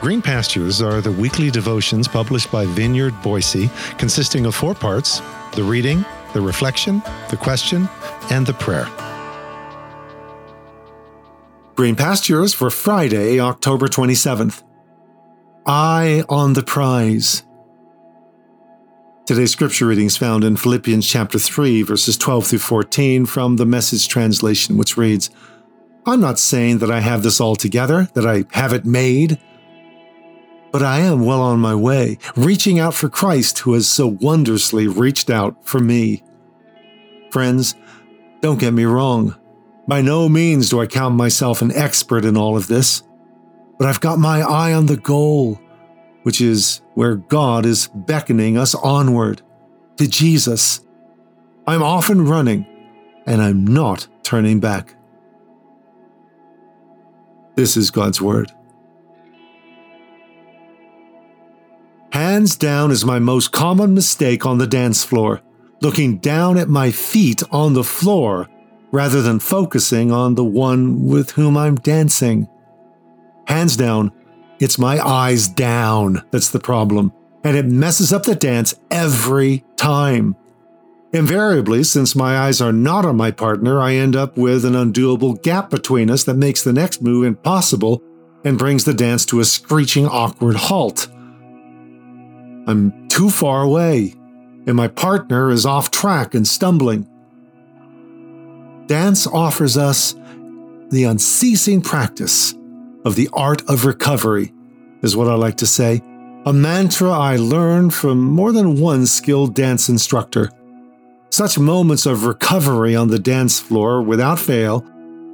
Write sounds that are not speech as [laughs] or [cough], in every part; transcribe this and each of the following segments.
Green Pastures are the weekly devotions published by Vineyard Boise, consisting of four parts the reading, the reflection, the question, and the prayer. Green Pastures for Friday, October 27th. Eye on the prize. Today's scripture reading is found in Philippians chapter 3, verses 12 through 14 from the message translation, which reads I'm not saying that I have this all together, that I have it made but I am well on my way, reaching out for Christ who has so wondrously reached out for me. Friends, don't get me wrong. By no means do I count myself an expert in all of this, but I've got my eye on the goal, which is where God is beckoning us onward to Jesus. I'm often running, and I'm not turning back. This is God's Word. Hands down is my most common mistake on the dance floor, looking down at my feet on the floor rather than focusing on the one with whom I'm dancing. Hands down, it's my eyes down that's the problem, and it messes up the dance every time. Invariably, since my eyes are not on my partner, I end up with an undoable gap between us that makes the next move impossible and brings the dance to a screeching, awkward halt. I'm too far away, and my partner is off track and stumbling. Dance offers us the unceasing practice of the art of recovery, is what I like to say. A mantra I learned from more than one skilled dance instructor. Such moments of recovery on the dance floor without fail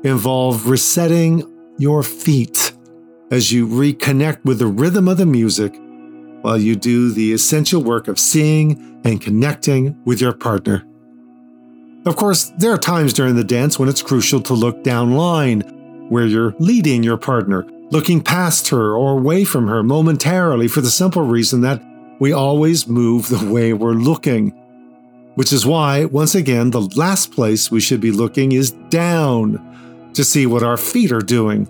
involve resetting your feet as you reconnect with the rhythm of the music while you do the essential work of seeing and connecting with your partner. Of course, there are times during the dance when it's crucial to look down line, where you're leading your partner, looking past her or away from her momentarily for the simple reason that we always move the [laughs] way we're looking. Which is why, once again, the last place we should be looking is down to see what our feet are doing.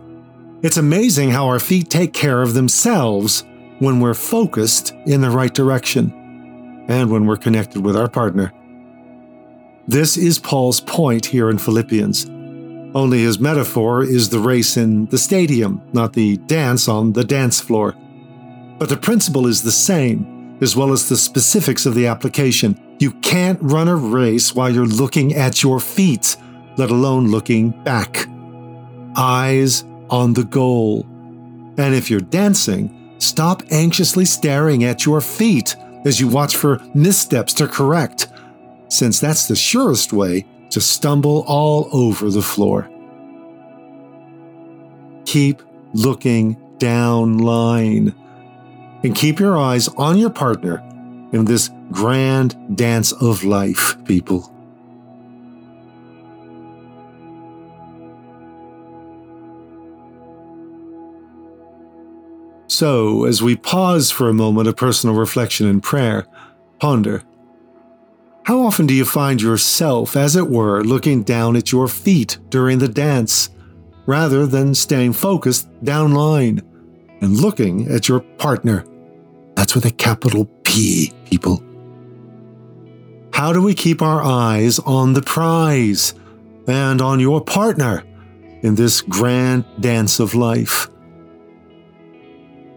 It's amazing how our feet take care of themselves when we're focused in the right direction and when we're connected with our partner. This is Paul's point here in Philippians. Only his metaphor is the race in the stadium, not the dance on the dance floor. But the principle is the same, as well as the specifics of the application. You can't run a race while you're looking at your feet, let alone looking back. Eyes on the goal. And if you're dancing, Stop anxiously staring at your feet as you watch for missteps to correct, since that's the surest way to stumble all over the floor. Keep looking down line and keep your eyes on your partner in this grand dance of life, people. So, as we pause for a moment of personal reflection and prayer, ponder how often do you find yourself, as it were, looking down at your feet during the dance, rather than staying focused down line and looking at your partner? That's with a capital P, people. How do we keep our eyes on the prize and on your partner in this grand dance of life?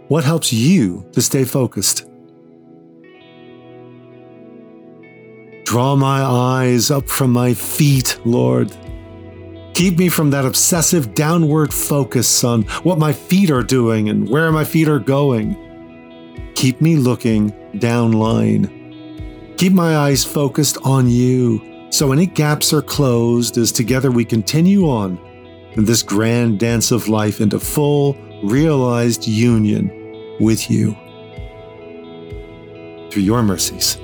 What helps you to stay focused? Draw my eyes up from my feet, Lord. Keep me from that obsessive downward focus on what my feet are doing and where my feet are going. Keep me looking down line. Keep my eyes focused on you so any gaps are closed as together we continue on in this grand dance of life into full, realized union with you. Through your mercies.